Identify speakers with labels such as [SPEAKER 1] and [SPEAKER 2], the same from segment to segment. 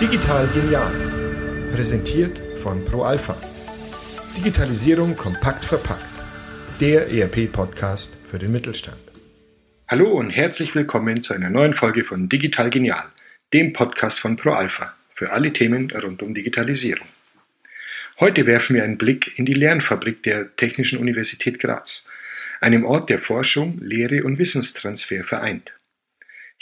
[SPEAKER 1] Digital genial. Präsentiert von ProAlpha. Digitalisierung kompakt verpackt. Der ERP-Podcast für den Mittelstand. Hallo und herzlich willkommen zu einer neuen Folge von Digital Genial, dem Podcast von ProAlpha für alle Themen rund um Digitalisierung. Heute werfen wir einen Blick in die Lernfabrik der Technischen Universität Graz, einem Ort der Forschung, Lehre und Wissenstransfer vereint.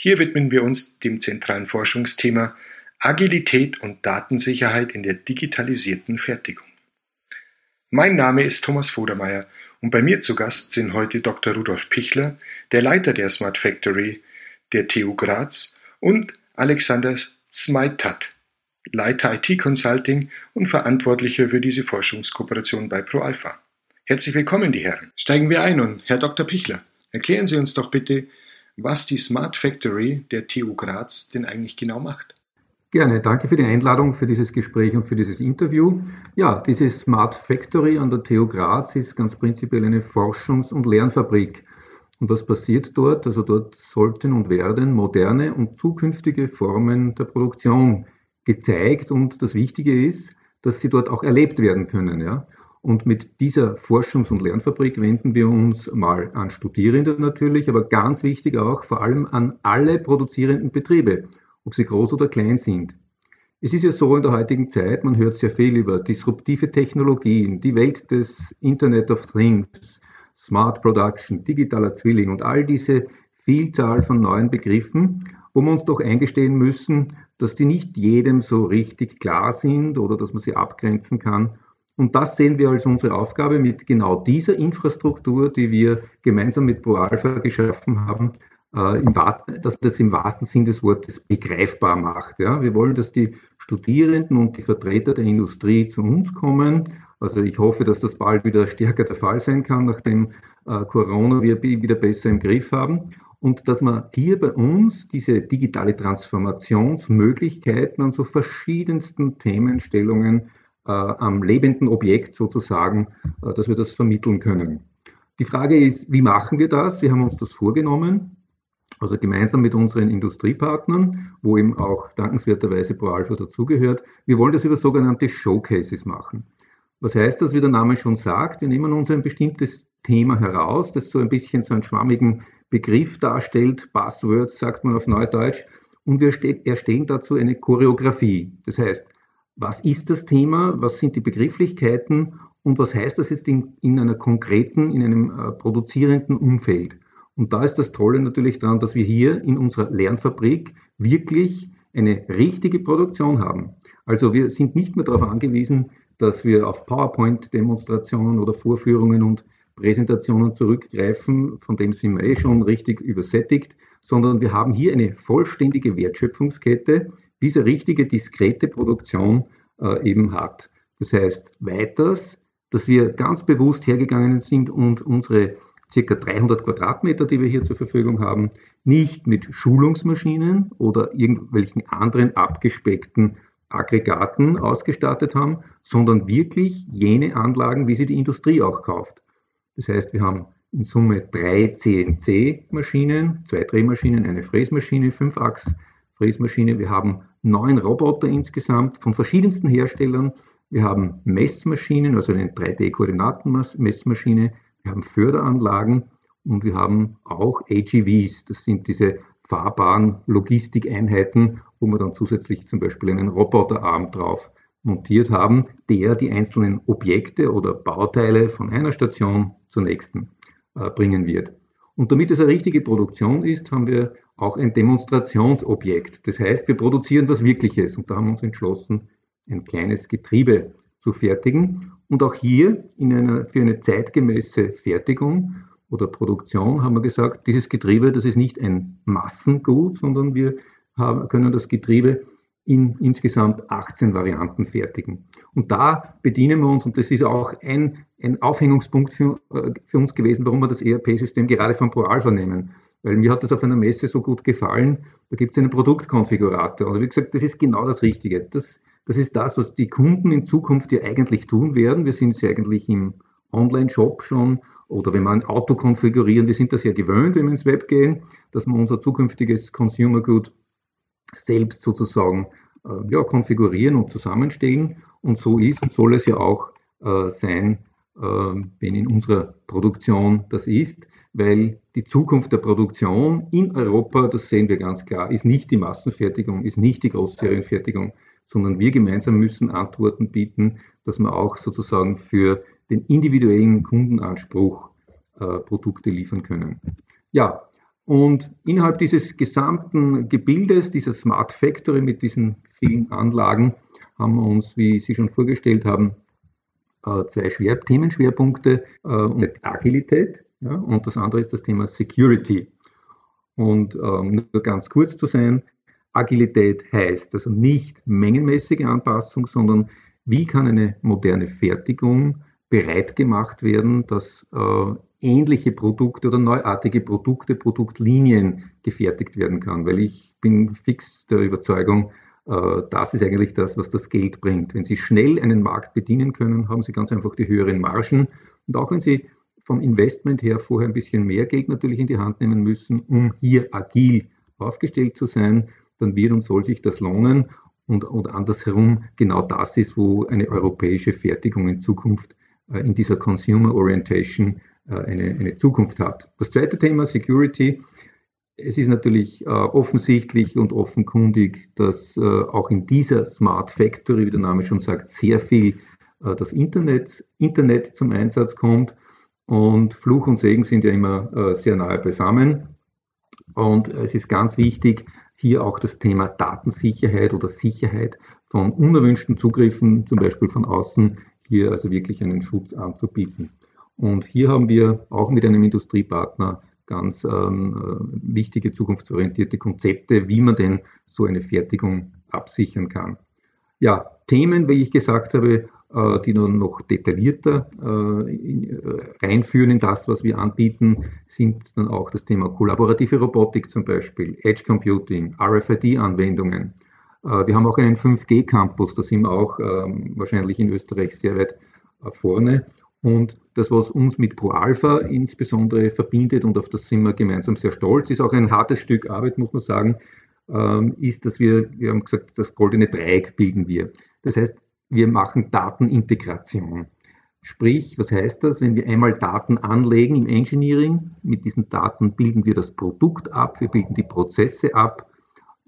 [SPEAKER 1] Hier widmen wir uns dem zentralen Forschungsthema Agilität und Datensicherheit in der digitalisierten Fertigung. Mein Name ist Thomas Vodermeier und bei mir zu Gast sind heute Dr. Rudolf Pichler, der Leiter der Smart Factory der TU Graz und Alexander Smaitat, Leiter IT Consulting und Verantwortlicher für diese Forschungskooperation bei ProAlpha. Herzlich willkommen, die Herren. Steigen wir ein und Herr Dr. Pichler, erklären Sie uns doch bitte, was die Smart Factory der TU Graz denn eigentlich genau macht.
[SPEAKER 2] Gerne, danke für die Einladung, für dieses Gespräch und für dieses Interview. Ja, diese Smart Factory an der TU Graz ist ganz prinzipiell eine Forschungs- und Lernfabrik. Und was passiert dort? Also dort sollten und werden moderne und zukünftige Formen der Produktion gezeigt und das Wichtige ist, dass sie dort auch erlebt werden können. Ja? Und mit dieser Forschungs- und Lernfabrik wenden wir uns mal an Studierende natürlich, aber ganz wichtig auch vor allem an alle produzierenden Betriebe ob sie groß oder klein sind. Es ist ja so in der heutigen Zeit, man hört sehr viel über disruptive Technologien, die Welt des Internet of Things, Smart Production, digitaler Zwilling und all diese Vielzahl von neuen Begriffen, wo wir uns doch eingestehen müssen, dass die nicht jedem so richtig klar sind oder dass man sie abgrenzen kann. Und das sehen wir als unsere Aufgabe mit genau dieser Infrastruktur, die wir gemeinsam mit ProAlpha geschaffen haben, äh, dass das im wahrsten Sinn des Wortes begreifbar macht. Ja? Wir wollen, dass die Studierenden und die Vertreter der Industrie zu uns kommen. Also ich hoffe, dass das bald wieder stärker der Fall sein kann, nachdem äh, Corona wir wieder besser im Griff haben. Und dass man hier bei uns diese digitale Transformationsmöglichkeiten an so verschiedensten Themenstellungen am lebenden Objekt sozusagen, äh, dass wir das vermitteln können. Die Frage ist, wie machen wir das? Wir haben uns das vorgenommen also gemeinsam mit unseren Industriepartnern, wo eben auch dankenswerterweise ProAlpha dazugehört. Wir wollen das über sogenannte Showcases machen. Was heißt das, wie der Name schon sagt? Wir nehmen uns ein bestimmtes Thema heraus, das so ein bisschen so einen schwammigen Begriff darstellt, Buzzwords sagt man auf Neudeutsch, und wir erstellen dazu eine Choreografie. Das heißt, was ist das Thema, was sind die Begrifflichkeiten und was heißt das jetzt in, in einer konkreten, in einem äh, produzierenden Umfeld? Und da ist das Tolle natürlich daran, dass wir hier in unserer Lernfabrik wirklich eine richtige Produktion haben. Also wir sind nicht mehr darauf angewiesen, dass wir auf PowerPoint-Demonstrationen oder Vorführungen und Präsentationen zurückgreifen, von dem sind wir eh schon richtig übersättigt, sondern wir haben hier eine vollständige Wertschöpfungskette, diese richtige, diskrete Produktion äh, eben hat. Das heißt weiters, dass wir ganz bewusst hergegangen sind und unsere circa 300 Quadratmeter, die wir hier zur Verfügung haben, nicht mit Schulungsmaschinen oder irgendwelchen anderen abgespeckten Aggregaten ausgestattet haben, sondern wirklich jene Anlagen, wie sie die Industrie auch kauft. Das heißt, wir haben in Summe drei CNC-Maschinen, zwei Drehmaschinen, eine Fräsmaschine, fünf Achs-Fräsmaschine. Wir haben neun Roboter insgesamt von verschiedensten Herstellern. Wir haben Messmaschinen, also eine 3D-Koordinaten-Messmaschine. Wir haben Förderanlagen und wir haben auch AGVs. Das sind diese fahrbaren Logistikeinheiten, wo wir dann zusätzlich zum Beispiel einen Roboterarm drauf montiert haben, der die einzelnen Objekte oder Bauteile von einer Station zur nächsten äh, bringen wird. Und damit es eine richtige Produktion ist, haben wir auch ein Demonstrationsobjekt. Das heißt, wir produzieren was Wirkliches und da haben wir uns entschlossen, ein kleines Getriebe zu fertigen. Und auch hier in einer, für eine zeitgemäße Fertigung oder Produktion haben wir gesagt, dieses Getriebe, das ist nicht ein Massengut, sondern wir haben, können das Getriebe in insgesamt 18 Varianten fertigen. Und da bedienen wir uns, und das ist auch ein, ein Aufhängungspunkt für, äh, für uns gewesen, warum wir das ERP-System gerade von ProAlpha nehmen. Weil mir hat das auf einer Messe so gut gefallen. Da gibt es einen Produktkonfigurator. Und wie gesagt, das ist genau das Richtige. Das das ist das, was die Kunden in Zukunft ja eigentlich tun werden. Wir sind es ja eigentlich im Online-Shop schon oder wenn wir ein Auto konfigurieren, wir sind das ja gewöhnt, wenn wir ins Web gehen. dass wir unser zukünftiges Consumer Good selbst sozusagen äh, ja, konfigurieren und zusammenstellen. Und so ist und soll es ja auch äh, sein, äh, wenn in unserer Produktion das ist, weil die Zukunft der Produktion in Europa, das sehen wir ganz klar, ist nicht die Massenfertigung, ist nicht die Großserienfertigung, sondern wir gemeinsam müssen Antworten bieten, dass wir auch sozusagen für den individuellen Kundenanspruch äh, Produkte liefern können. Ja, und innerhalb dieses gesamten Gebildes, dieser Smart Factory mit diesen vielen Anlagen, haben wir uns, wie Sie schon vorgestellt haben, äh, zwei Schwer Themenschwerpunkte äh, Agilität ja, und das andere ist das Thema Security. Und ähm, nur ganz kurz zu sein, Agilität heißt also nicht mengenmäßige Anpassung, sondern wie kann eine moderne Fertigung bereit gemacht werden, dass äh, ähnliche Produkte oder neuartige Produkte, Produktlinien gefertigt werden kann. Weil ich bin fix der Überzeugung, äh, das ist eigentlich das, was das Geld bringt. Wenn Sie schnell einen Markt bedienen können, haben Sie ganz einfach die höheren Margen. Und auch wenn Sie vom Investment her vorher ein bisschen mehr Geld natürlich in die Hand nehmen müssen, um hier agil aufgestellt zu sein, dann wird und soll sich das lohnen. Und, und andersherum genau das ist, wo eine europäische Fertigung in Zukunft äh, in dieser Consumer Orientation äh, eine, eine Zukunft hat. Das zweite Thema, Security. Es ist natürlich äh, offensichtlich und offenkundig, dass äh, auch in dieser Smart Factory, wie der Name schon sagt, sehr viel äh, das Internet, Internet zum Einsatz kommt. Und Fluch und Segen sind ja immer äh, sehr nahe beisammen. Und es ist ganz wichtig, hier auch das Thema Datensicherheit oder Sicherheit von unerwünschten Zugriffen, zum Beispiel von außen, hier also wirklich einen Schutz anzubieten. Und hier haben wir auch mit einem Industriepartner ganz ähm, äh, wichtige zukunftsorientierte Konzepte, wie man denn so eine Fertigung absichern kann. Ja, Themen, wie ich gesagt habe, die dann noch detaillierter äh, äh, reinführen in das, was wir anbieten, sind dann auch das Thema kollaborative Robotik zum Beispiel, Edge Computing, RFID-Anwendungen. Wir haben auch einen 5G-Campus, da sind wir auch ähm, wahrscheinlich in Österreich sehr weit vorne. Und das, was uns mit ProAlpha insbesondere verbindet, und auf das sind wir gemeinsam sehr stolz, ist auch ein hartes Stück Arbeit, muss man sagen, ähm, ist, dass wir, wir haben gesagt, das goldene Dreieck bilden wir. Das heißt, wir machen Datenintegration. Sprich, was heißt das? Wenn wir einmal Daten anlegen im Engineering, mit diesen Daten bilden wir das Produkt ab, wir bilden die Prozesse ab.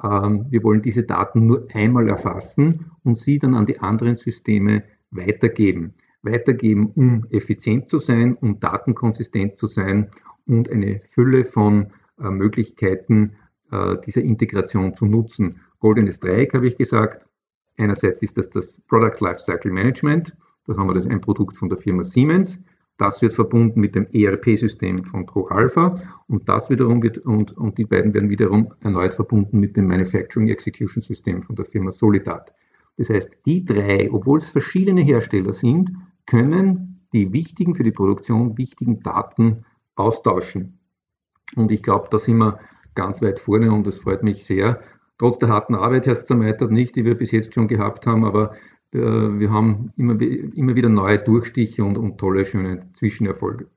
[SPEAKER 2] Ähm, wir wollen diese Daten nur einmal erfassen und sie dann an die anderen Systeme weitergeben. Weitergeben, um effizient zu sein, um datenkonsistent zu sein und eine Fülle von äh, Möglichkeiten äh, dieser Integration zu nutzen. Goldenes Dreieck habe ich gesagt. Einerseits ist das das Product Lifecycle Management. Da haben wir das ein Produkt von der Firma Siemens. Das wird verbunden mit dem ERP-System von ProAlpha und das wiederum wird, und, und die beiden werden wiederum erneut verbunden mit dem Manufacturing Execution System von der Firma Solidat. Das heißt, die drei, obwohl es verschiedene Hersteller sind, können die wichtigen für die Produktion wichtigen Daten austauschen. Und ich glaube, da sind wir ganz weit vorne und das freut mich sehr, trotz der harten Arbeit, Herr Zermeitert, nicht, die wir bis jetzt schon gehabt haben, aber äh, wir haben immer, immer wieder neue Durchstiche und, und tolle, schöne Zwischenerfolge.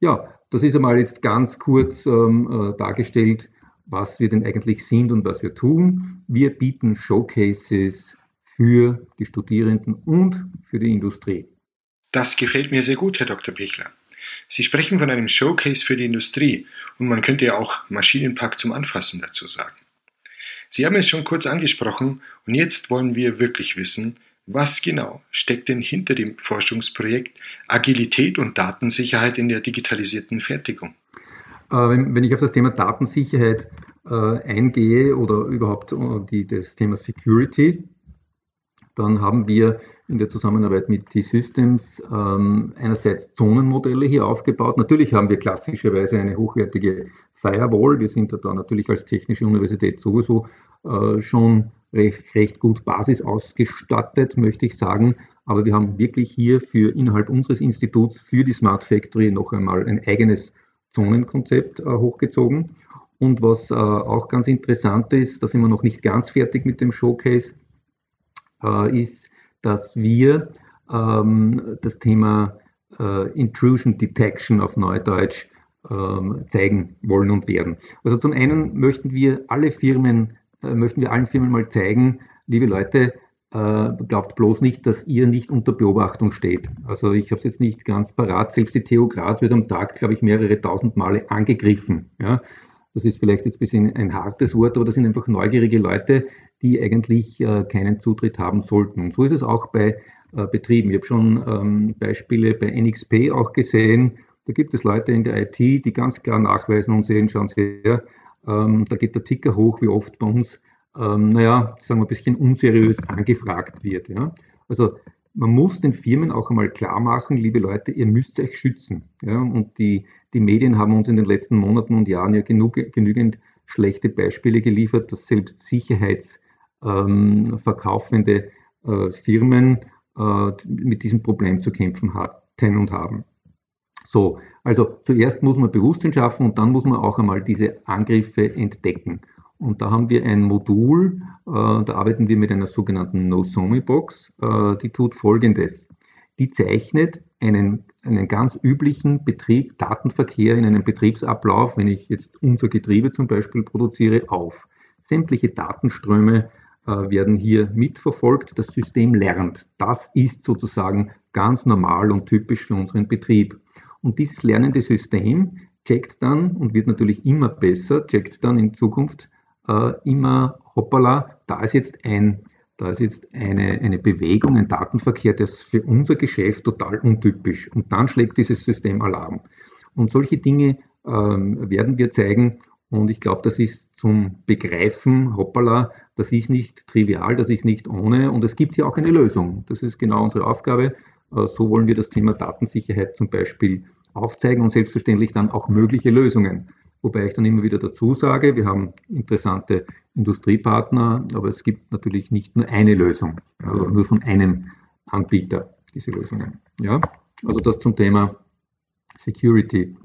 [SPEAKER 2] Ja, das ist einmal jetzt ganz kurz ähm, äh, dargestellt, was wir denn eigentlich sind und was wir tun. Wir bieten Showcases für die Studierenden und für die Industrie.
[SPEAKER 1] Das gefällt mir sehr gut, Herr Dr. Pichler. Sie sprechen von einem Showcase für die Industrie und man könnte ja auch Maschinenpark zum Anfassen dazu sagen. Sie haben es schon kurz angesprochen und jetzt wollen wir wirklich wissen, was genau steckt denn hinter dem Forschungsprojekt Agilität und Datensicherheit in der digitalisierten Fertigung?
[SPEAKER 2] Äh, wenn, ich auf das Thema Datensicherheit äh, eingehe oder überhaupt äh, das Thema Security, dann haben wir in der Zusammenarbeit mit T-Systems ähm, einerseits Zonenmodelle hier aufgebaut. Natürlich haben wir klassischerweise eine hochwertige Firewall. Wir sind da natürlich als Technische Universität sowieso äh, schon recht, recht gut Basis ausgestattet, möchte ich sagen. Aber wir haben wirklich hier für innerhalb unseres Instituts für die Smart Factory noch einmal ein eigenes Zonenkonzept äh, hochgezogen. Und was äh, auch ganz interessant ist, da sind wir noch nicht ganz fertig mit dem Showcase, ist, dass wir ähm, das Thema Intrusion Detection auf Neudeutsch zeigen wollen und werden. Also zum einen möchten wir alle Firmen, äh, möchten wir allen Firmen mal zeigen, liebe Leute, äh, glaubt bloß nicht, dass ihr nicht unter Beobachtung steht. Also ich habe es jetzt nicht ganz parat. Selbst die TU Graz wird am Tag, glaube ich, mehrere tausend Male angegriffen. Ja? Das ist vielleicht jetzt ein bisschen ein hartes Wort, aber das sind einfach neugierige Leute, die eigentlich äh, keinen Zutritt haben sollten. Und so ist es auch bei Betrieben. Ich habe schon ähm, Beispiele bei NXP auch gesehen. Da gibt es Leute in der IT, die ganz klar nachweisen und sehen, schauen Sie her, ähm, da geht der Ticker hoch, wie oft bei uns, ähm, naja, sagen wir ein bisschen unseriös angefragt wird. Ja? Also man muss den Firmen auch einmal klar machen, liebe Leute, ihr müsst euch schützen. Ja? Und die, die Medien haben uns in den letzten Monaten und Jahren ja genug, genügend schlechte Beispiele geliefert, dass selbst sicherheitsverkaufende ähm, äh, Firmen äh, mit diesem Problem zu kämpfen hatten und haben. So, also zuerst muss man Bewusstsein schaffen und dann muss man auch einmal diese Angriffe entdecken. Und da haben wir ein Modul, äh, da arbeiten wir mit einer sogenannten No-Somi-Box, äh, die tut Folgendes. Die zeichnet einen, einen ganz üblichen Betrieb, Datenverkehr in einem Betriebsablauf, wenn ich jetzt unser Getriebe zum Beispiel produziere, auf. Sämtliche Datenströme äh, werden hier mitverfolgt. Das System lernt. Das ist sozusagen ganz normal und typisch für unseren Betrieb. Und dieses lernende System checkt dann und wird natürlich immer besser, checkt dann in Zukunft äh, immer, hoppala, da ist jetzt ein, da ist jetzt eine, eine Bewegung, ein Datenverkehr, der ist für unser Geschäft total untypisch. Und dann schlägt dieses System Alarm. Und solche Dinge ähm, werden wir zeigen. Und ich glaube, das ist zum Begreifen, hoppala, das ist nicht trivial, das ist nicht ohne. Und es gibt hier auch eine Lösung. Das ist genau unsere Aufgabe. Äh, so wollen wir das Thema Datensicherheit zum Beispiel aufzeigen und selbstverständlich dann auch mögliche Lösungen. Wobei ich dann immer wieder dazu sage, wir haben interessante Industriepartner, aber es gibt natürlich nicht nur eine Lösung, also nur von einem Anbieter diese Lösungen. Ja, also das zum Thema Security.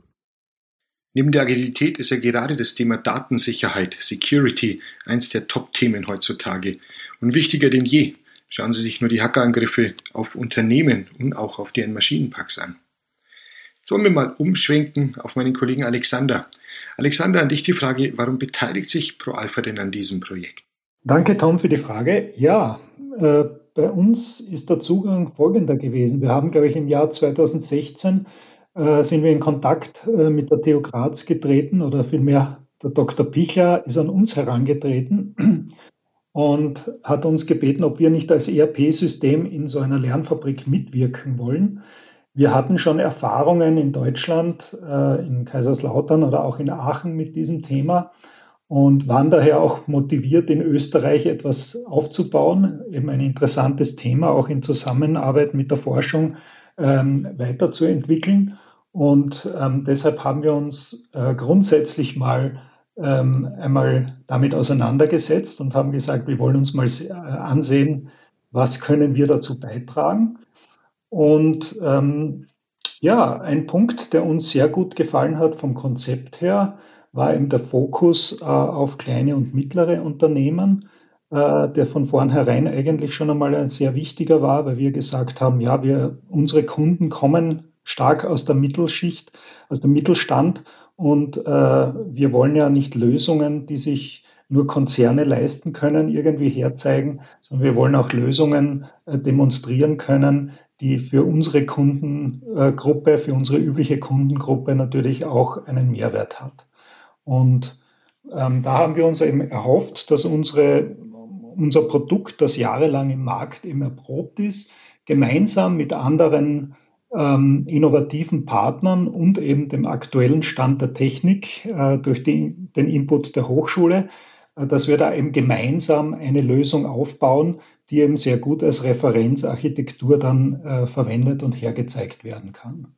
[SPEAKER 1] Neben der Agilität ist ja gerade das Thema Datensicherheit, Security, eins der Top-Themen heutzutage und wichtiger denn je. Schauen Sie sich nur die Hackerangriffe auf Unternehmen und auch auf deren Maschinenparks an. Jetzt wollen wir mal umschwenken auf meinen Kollegen Alexander. Alexander, an dich die Frage, warum beteiligt sich ProAlpha denn an diesem Projekt?
[SPEAKER 3] Danke, Tom, für die Frage. Ja, äh, bei uns ist der Zugang folgender gewesen. Wir haben, glaube ich, im Jahr 2016 äh, sind wir in Kontakt äh, mit der TU Graz getreten oder vielmehr der Dr. Pichler ist an uns herangetreten und hat uns gebeten, ob wir nicht als ERP-System in so einer Lernfabrik mitwirken wollen. Wir hatten schon Erfahrungen in Deutschland, äh, in Kaiserslautern oder auch in Aachen mit diesem Thema und waren daher auch motiviert, in Österreich etwas aufzubauen, eben ein interessantes Thema auch in Zusammenarbeit mit der Forschung ähm, weiterzuentwickeln. Und ähm, deshalb haben wir uns äh, grundsätzlich mal ähm, einmal damit auseinandergesetzt und haben gesagt, wir wollen uns mal äh, ansehen, was können wir dazu beitragen. Und ähm, ja, ein Punkt, der uns sehr gut gefallen hat vom Konzept her, war eben der Fokus äh, auf kleine und mittlere Unternehmen, äh, der von vornherein eigentlich schon einmal ein sehr wichtiger war, weil wir gesagt haben, ja, wir, unsere Kunden kommen stark aus der Mittelschicht, aus dem Mittelstand und äh, wir wollen ja nicht Lösungen, die sich nur Konzerne leisten können, irgendwie herzeigen, sondern wir wollen auch Lösungen äh, demonstrieren können, die für unsere Kundengruppe, für unsere übliche Kundengruppe natürlich auch einen Mehrwert hat. Und ähm, da haben wir uns eben erhofft, dass unsere, unser Produkt, das jahrelang im Markt eben erprobt ist, gemeinsam mit anderen ähm, innovativen Partnern und eben dem aktuellen Stand der Technik äh, durch die, den Input der Hochschule äh, dass wir da eben gemeinsam eine Lösung aufbauen, die eben sehr gut als Referenzarchitektur dann äh, verwendet und hergezeigt werden kann.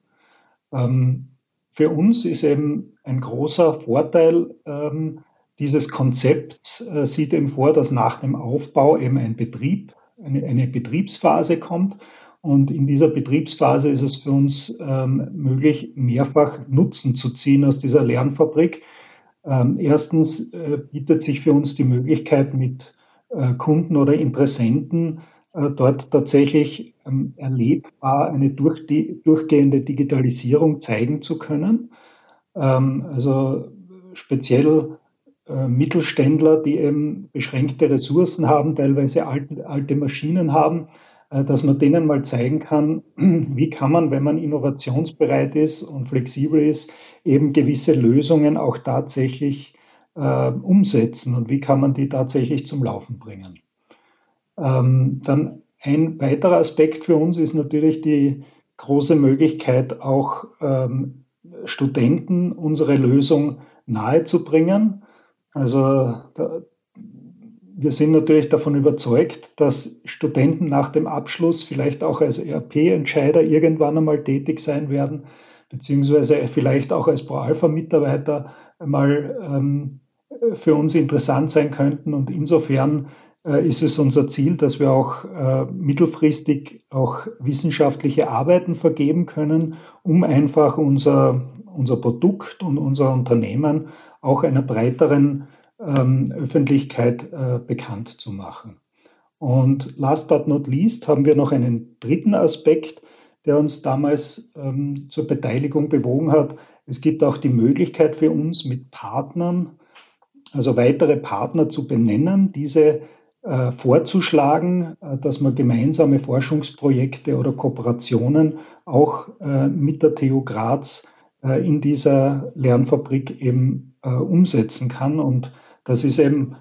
[SPEAKER 3] Ähm, für uns ist eben ein großer Vorteil ähm, dieses Konzepts, äh, sieht eben vor, dass nach dem Aufbau eben ein Betrieb, eine, eine Betriebsphase kommt. Und in dieser Betriebsphase ist es für uns ähm, möglich, mehrfach Nutzen zu ziehen aus dieser Lernfabrik ähm, erstens äh, bietet sich für uns die Möglichkeit, mit äh, Kunden oder Interessenten äh, dort tatsächlich ähm, erlebbar eine durch die, durchgehende Digitalisierung zeigen zu können. ähm, also speziell äh, Mittelständler, die eben beschränkte Ressourcen haben, teilweise alte, alte Maschinen haben, dass man denen mal zeigen kann, wie kann man, wenn man innovationsbereit ist und flexibel ist, eben gewisse Lösungen auch tatsächlich äh, umsetzen und wie kann man die tatsächlich zum Laufen bringen. Ähm, dann ein weiterer Aspekt für uns ist natürlich die große Möglichkeit, auch ähm, Studenten unsere Lösung nahezubringen. Also da, wir sind natürlich davon überzeugt, dass Studenten nach dem Abschluss vielleicht auch als ERP-Entscheider irgendwann einmal tätig sein werden, beziehungsweise vielleicht auch als Pro-Alpha-Mitarbeiter einmal ähm, für uns interessant sein könnten. Und insofern äh, ist es unser Ziel, dass wir auch äh, mittelfristig auch wissenschaftliche Arbeiten vergeben können, um einfach unser, unser Produkt und unser Unternehmen auch einer breiteren ähm, Öffentlichkeit äh, bekannt zu machen. Und last but not least haben wir noch einen dritten Aspekt, der uns damals ähm, zur Beteiligung bewogen hat. Es gibt auch die Möglichkeit für uns mit Partnern, also weitere Partner zu benennen, diese äh, vorzuschlagen, äh, dass man gemeinsame Forschungsprojekte oder Kooperationen auch äh, mit der TU Graz äh, in dieser Lernfabrik eben äh, umsetzen kann. Und das ist eben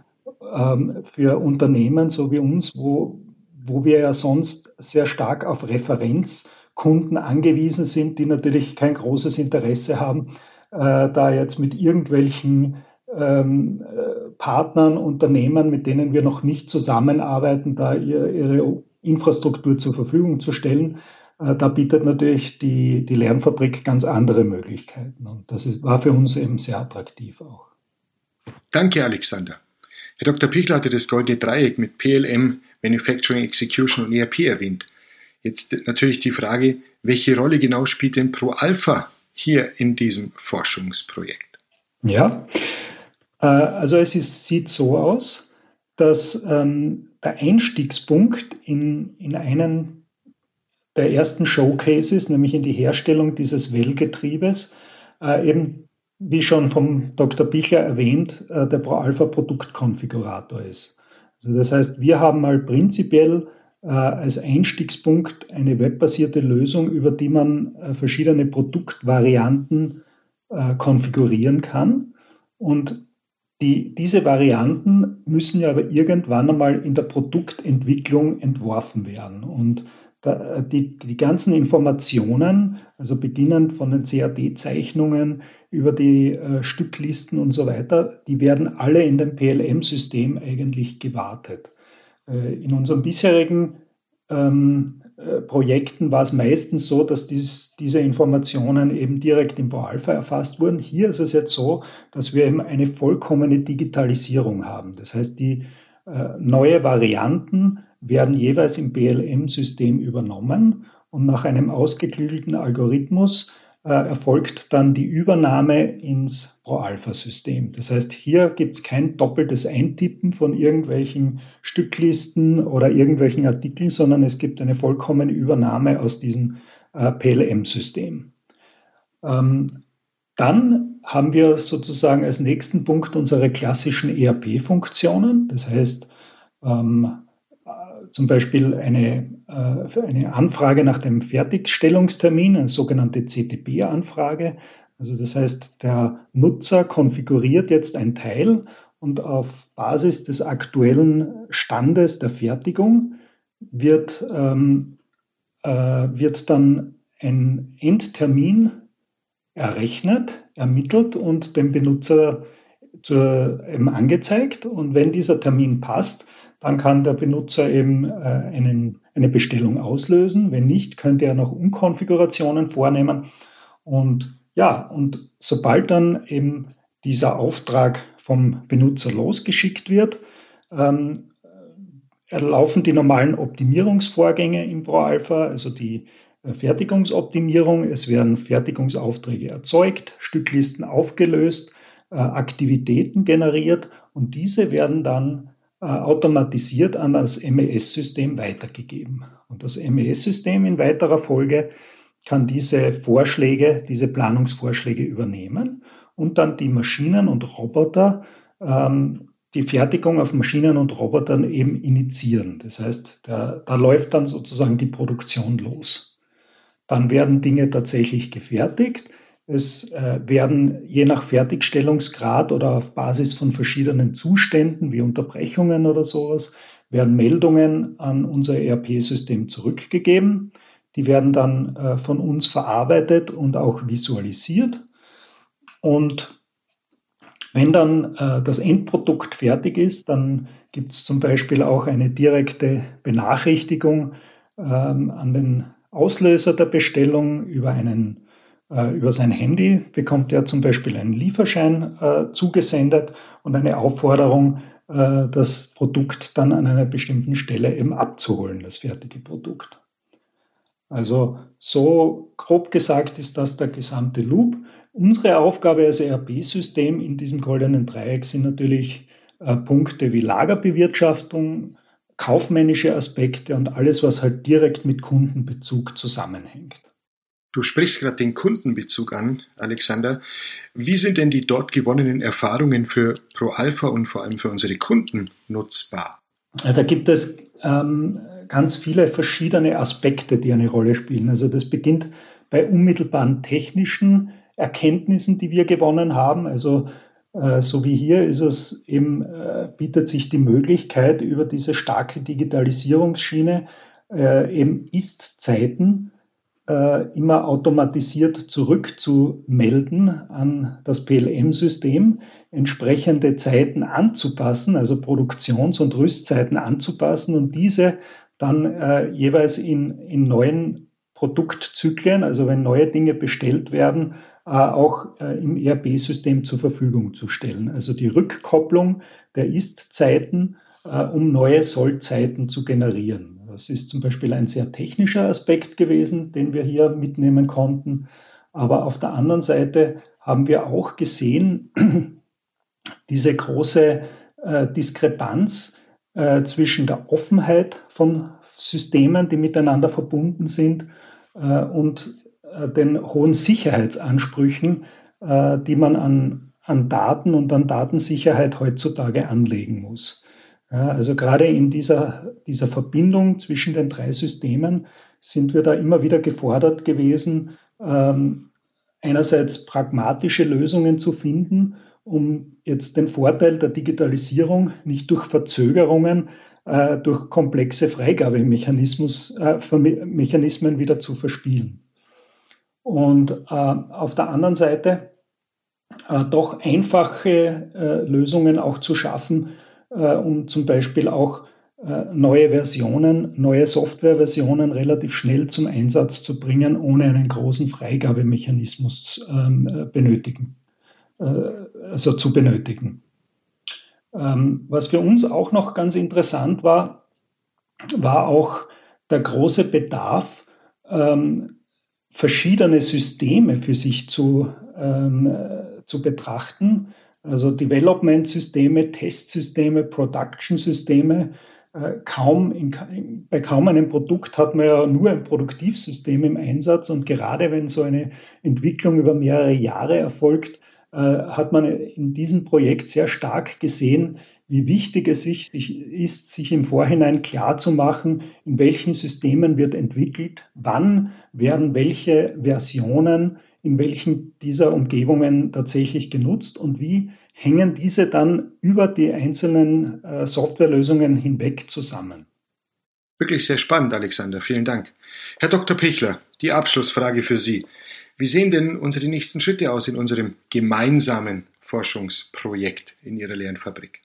[SPEAKER 3] ähm, für Unternehmen so wie uns, wo, wo wir ja sonst sehr stark auf Referenzkunden angewiesen sind, die natürlich kein großes Interesse haben, äh, da jetzt mit irgendwelchen ähm, Partnern, Unternehmen, mit denen wir noch nicht zusammenarbeiten, da ihr, ihre Infrastruktur zur Verfügung zu stellen. Äh, da bietet natürlich die, die Lernfabrik ganz andere Möglichkeiten. Und das ist, war für uns eben sehr attraktiv auch.
[SPEAKER 1] Danke, Alexander. Herr Dr. Pichler hatte das goldene Dreieck mit PLM, Manufacturing Execution und ERP erwähnt. Jetzt natürlich die Frage, welche Rolle genau spielt denn Pro Alpha hier in diesem Forschungsprojekt?
[SPEAKER 3] Ja, äh, also es ist, sieht so aus, dass ähm, der Einstiegspunkt in, in einen der ersten Showcases, nämlich in die Herstellung dieses Well-Getriebes, äh, eben wie schon vom Dr. Bichler erwähnt, äh, der Pro-Alpha Produktkonfigurator ist. Also das heißt, wir haben mal prinzipiell äh, als Einstiegspunkt eine webbasierte Lösung, über die man äh, verschiedene Produktvarianten konfigurieren kann. Und die, diese Varianten müssen ja aber irgendwann einmal in der Produktentwicklung entworfen werden. Und da, die, die ganzen Informationen, also beginnend von den CAD-Zeichnungen über die äh, Stücklisten und so weiter, die werden alle in dem PLM-System eigentlich gewartet. Äh, in unserem bisherigen ähm, äh, Projekten war es meistens so, dass dies, diese Informationen eben direkt im ProAlpha erfasst wurden. Hier ist es jetzt so, dass wir eben eine vollkommene Digitalisierung haben. Das heißt, die äh, neue Varianten werden jeweils im BLM-System übernommen und nach einem ausgeklügelten Algorithmus äh, erfolgt dann die Übernahme ins Pro-Alpha-System. Das heißt, hier gibt es kein doppeltes Eintippen von irgendwelchen Stücklisten oder irgendwelchen Artikeln, sondern es gibt eine vollkommene Übernahme aus diesem äh, PLM-System. Ähm, dann haben wir sozusagen als nächsten Punkt unsere klassischen ERP-Funktionen. Das heißt, ähm, zum Beispiel eine, äh, eine Anfrage nach dem Fertigstellungstermin, eine sogenannte CTB-Anfrage. Also das heißt, der Nutzer konfiguriert jetzt ein Teil und auf Basis des aktuellen Standes der Fertigung wird, ähm, äh, wird dann ein Endtermin errechnet, ermittelt und dem Benutzer zur, eben angezeigt. Und wenn dieser Termin passt, dann kann der Benutzer eben äh, einen, eine Bestellung auslösen. Wenn nicht, könnte er noch Umkonfigurationen vornehmen. Und ja, und sobald dann eben dieser Auftrag vom Benutzer losgeschickt wird, ähm, erlaufen die normalen Optimierungsvorgänge im ProAlpha, also die äh, Fertigungsoptimierung. Es werden Fertigungsaufträge erzeugt, Stücklisten aufgelöst, äh, Aktivitäten generiert und diese werden dann automatisiert an das MES-System weitergegeben. Und das MES-System in weiterer Folge kann diese Vorschläge, diese Planungsvorschläge übernehmen und dann die Maschinen und Roboter, ähm, die Fertigung auf Maschinen und Robotern eben initiieren. Das heißt, da, da läuft dann sozusagen die Produktion los. Dann werden Dinge tatsächlich gefertigt. Es äh, werden je nach Fertigstellungsgrad oder auf Basis von verschiedenen Zuständen wie Unterbrechungen oder sowas, werden Meldungen an unser ERP-System zurückgegeben. Die werden dann äh, von uns verarbeitet und auch visualisiert. Und wenn dann äh, das Endprodukt fertig ist, dann gibt es zum Beispiel auch eine direkte Benachrichtigung ähm, an den Auslöser der Bestellung über einen über sein Handy bekommt er zum Beispiel einen Lieferschein äh, zugesendet und eine Aufforderung, äh, das Produkt dann an einer bestimmten Stelle eben abzuholen, das fertige Produkt. Also so grob gesagt ist das der gesamte Loop. Unsere Aufgabe als ERP-System in diesem goldenen Dreieck sind natürlich äh, Punkte wie Lagerbewirtschaftung, kaufmännische Aspekte und alles, was halt direkt mit Kundenbezug zusammenhängt.
[SPEAKER 1] Du sprichst gerade den Kundenbezug an, Alexander. Wie sind denn die dort gewonnenen Erfahrungen für ProAlpha und vor allem für unsere Kunden nutzbar?
[SPEAKER 3] Da gibt es ähm, ganz viele verschiedene Aspekte, die eine Rolle spielen. Also das beginnt bei unmittelbaren technischen Erkenntnissen, die wir gewonnen haben. Also äh, so wie hier ist es eben, äh, bietet sich die Möglichkeit über diese starke Digitalisierungsschiene äh, eben Ist-Zeiten immer automatisiert zurückzumelden an das PLM-System, entsprechende Zeiten anzupassen, also Produktions- und Rüstzeiten anzupassen und diese dann äh, jeweils in, in neuen Produktzyklen, also wenn neue Dinge bestellt werden, äh, auch äh, im ERP-System zur Verfügung zu stellen. Also die Rückkopplung der Ist-Zeiten, äh, um neue Soll-Zeiten zu generieren. Das ist zum Beispiel ein sehr technischer Aspekt gewesen, den wir hier mitnehmen konnten. Aber auf der anderen Seite haben wir auch gesehen, diese große äh, Diskrepanz äh, zwischen der Offenheit von Systemen, die miteinander verbunden sind, äh, und äh, den hohen Sicherheitsansprüchen, äh, die man an, an Daten und an Datensicherheit heutzutage anlegen muss. Ja, also gerade in dieser, dieser Verbindung zwischen den drei Systemen sind wir da immer wieder gefordert gewesen, ähm, einerseits pragmatische Lösungen zu finden um jetzt den Vorteil der Digitalisierung nicht durch Verzögerungen, äh, durch komplexe Freigabemechanismen äh, wieder zu verspielen. Und äh, auf der anderen Seite äh, doch einfache äh, Lösungen auch zu schaffen, äh, um zum Beispiel auch neue Versionen, neue Softwareversionen relativ schnell zum Einsatz zu bringen, ohne einen großen Freigabemechanismus ähm, benötigen also zu benötigen. Ähm, was für uns auch noch ganz interessant war, war auch der große Bedarf, ähm, verschiedene Systeme für sich zu, ähm, zu betrachten. Also Development-Systeme, Testsysteme, Production-Systeme. Äh, kaum in, bei kaum einem Produkt hat man ja nur ein Produktivsystem im Einsatz und gerade wenn so eine Entwicklung über mehrere Jahre erfolgt, äh, hat man in diesem Projekt sehr stark gesehen, wie wichtig es sich, ist, sich im Vorhinein klar zu machen, in welchen Systemen wird entwickelt, wann werden welche Versionen in welchen dieser Umgebungen tatsächlich genutzt und wie hängen diese dann über die einzelnen äh, Softwarelösungen hinweg zusammen.
[SPEAKER 1] Wirklich sehr spannend, Alexander. Vielen Dank. Herr Dr. Pichler, die Abschlussfrage für Sie. Wie sehen denn unsere nächsten Schritte aus in unserem gemeinsamen Forschungsprojekt in Ihrer Lernfabrik?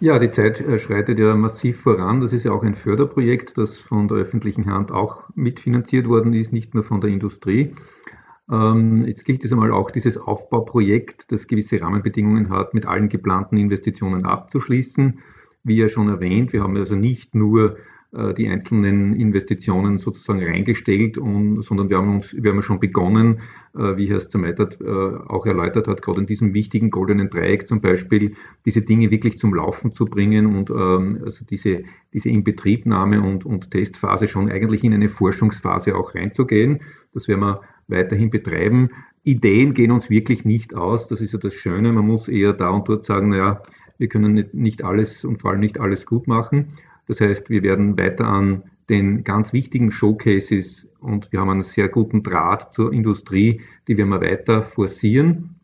[SPEAKER 2] Ja, die Zeit äh, schreitet ja massiv voran. Das ist ja auch ein Förderprojekt, das von der öffentlichen Hand auch mitfinanziert worden ist, nicht nur von der Industrie. Ähm, jetzt gilt es einmal auch, dieses Aufbauprojekt, das gewisse Rahmenbedingungen hat, mit allen geplanten Investitionen abzuschließen. Wie ja schon erwähnt, wir haben also nicht nur äh, die einzelnen Investitionen sozusagen reingestellt, und, sondern wir haben uns, wir haben schon begonnen, äh, wie Herr Zermeitert äh, auch erläutert hat, gerade in diesem wichtigen goldenen Dreieck zum Beispiel, diese Dinge wirklich zum Laufen zu bringen und ähm, also diese, diese Inbetriebnahme und, und Testphase schon eigentlich in eine Forschungsphase auch reinzugehen. Das werden wir weiterhin betreiben. Ideen gehen uns wirklich nicht aus. Das ist ja das Schöne. Man muss eher da und dort sagen, naja, wir können nicht alles und vor allem nicht alles gut machen. Das heißt, wir werden weiter an den ganz wichtigen Showcases und wir haben einen sehr guten Draht zur Industrie, die werden wir weiter forcieren,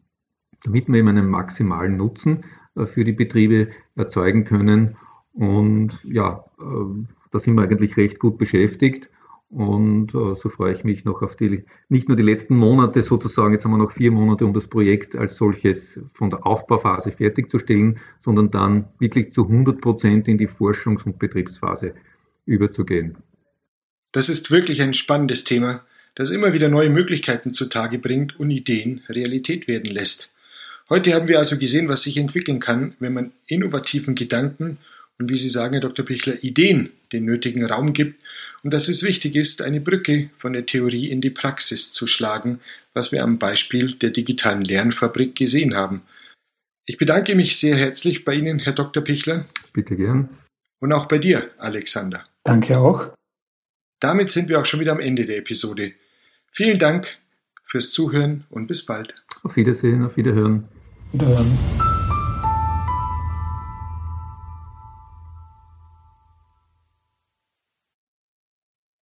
[SPEAKER 2] damit wir eben einen maximalen Nutzen äh, für die Betriebe erzeugen können. Und ja, äh, da sind wir eigentlich recht gut beschäftigt. Und äh, so freue ich mich noch auf die, nicht nur die letzten Monate sozusagen, jetzt haben wir noch vier Monate, um das Projekt als solches von der Aufbauphase fertigzustellen, sondern dann wirklich zu 100 Prozent in die Forschungs- und Betriebsphase überzugehen.
[SPEAKER 1] Das ist wirklich ein spannendes Thema, das immer wieder neue Möglichkeiten zutage bringt und Ideen Realität werden lässt. Heute haben wir also gesehen, was sich entwickeln kann, wenn man innovativen Gedanken und wie Sie sagen, Herr Dr. Pichler, Ideen den nötigen Raum gibt und dass es wichtig ist, eine Brücke von der Theorie in die Praxis zu schlagen, was wir am Beispiel der digitalen Lernfabrik gesehen haben. Ich bedanke mich sehr herzlich bei Ihnen, Herr Dr. Pichler.
[SPEAKER 2] Bitte gern.
[SPEAKER 1] Und auch bei dir, Alexander.
[SPEAKER 3] Danke auch.
[SPEAKER 1] Damit sind wir auch schon wieder am Ende der Episode. Vielen Dank fürs Zuhören und bis bald.
[SPEAKER 2] Auf Wiedersehen, auf Wiederhören.
[SPEAKER 3] Wiederhören.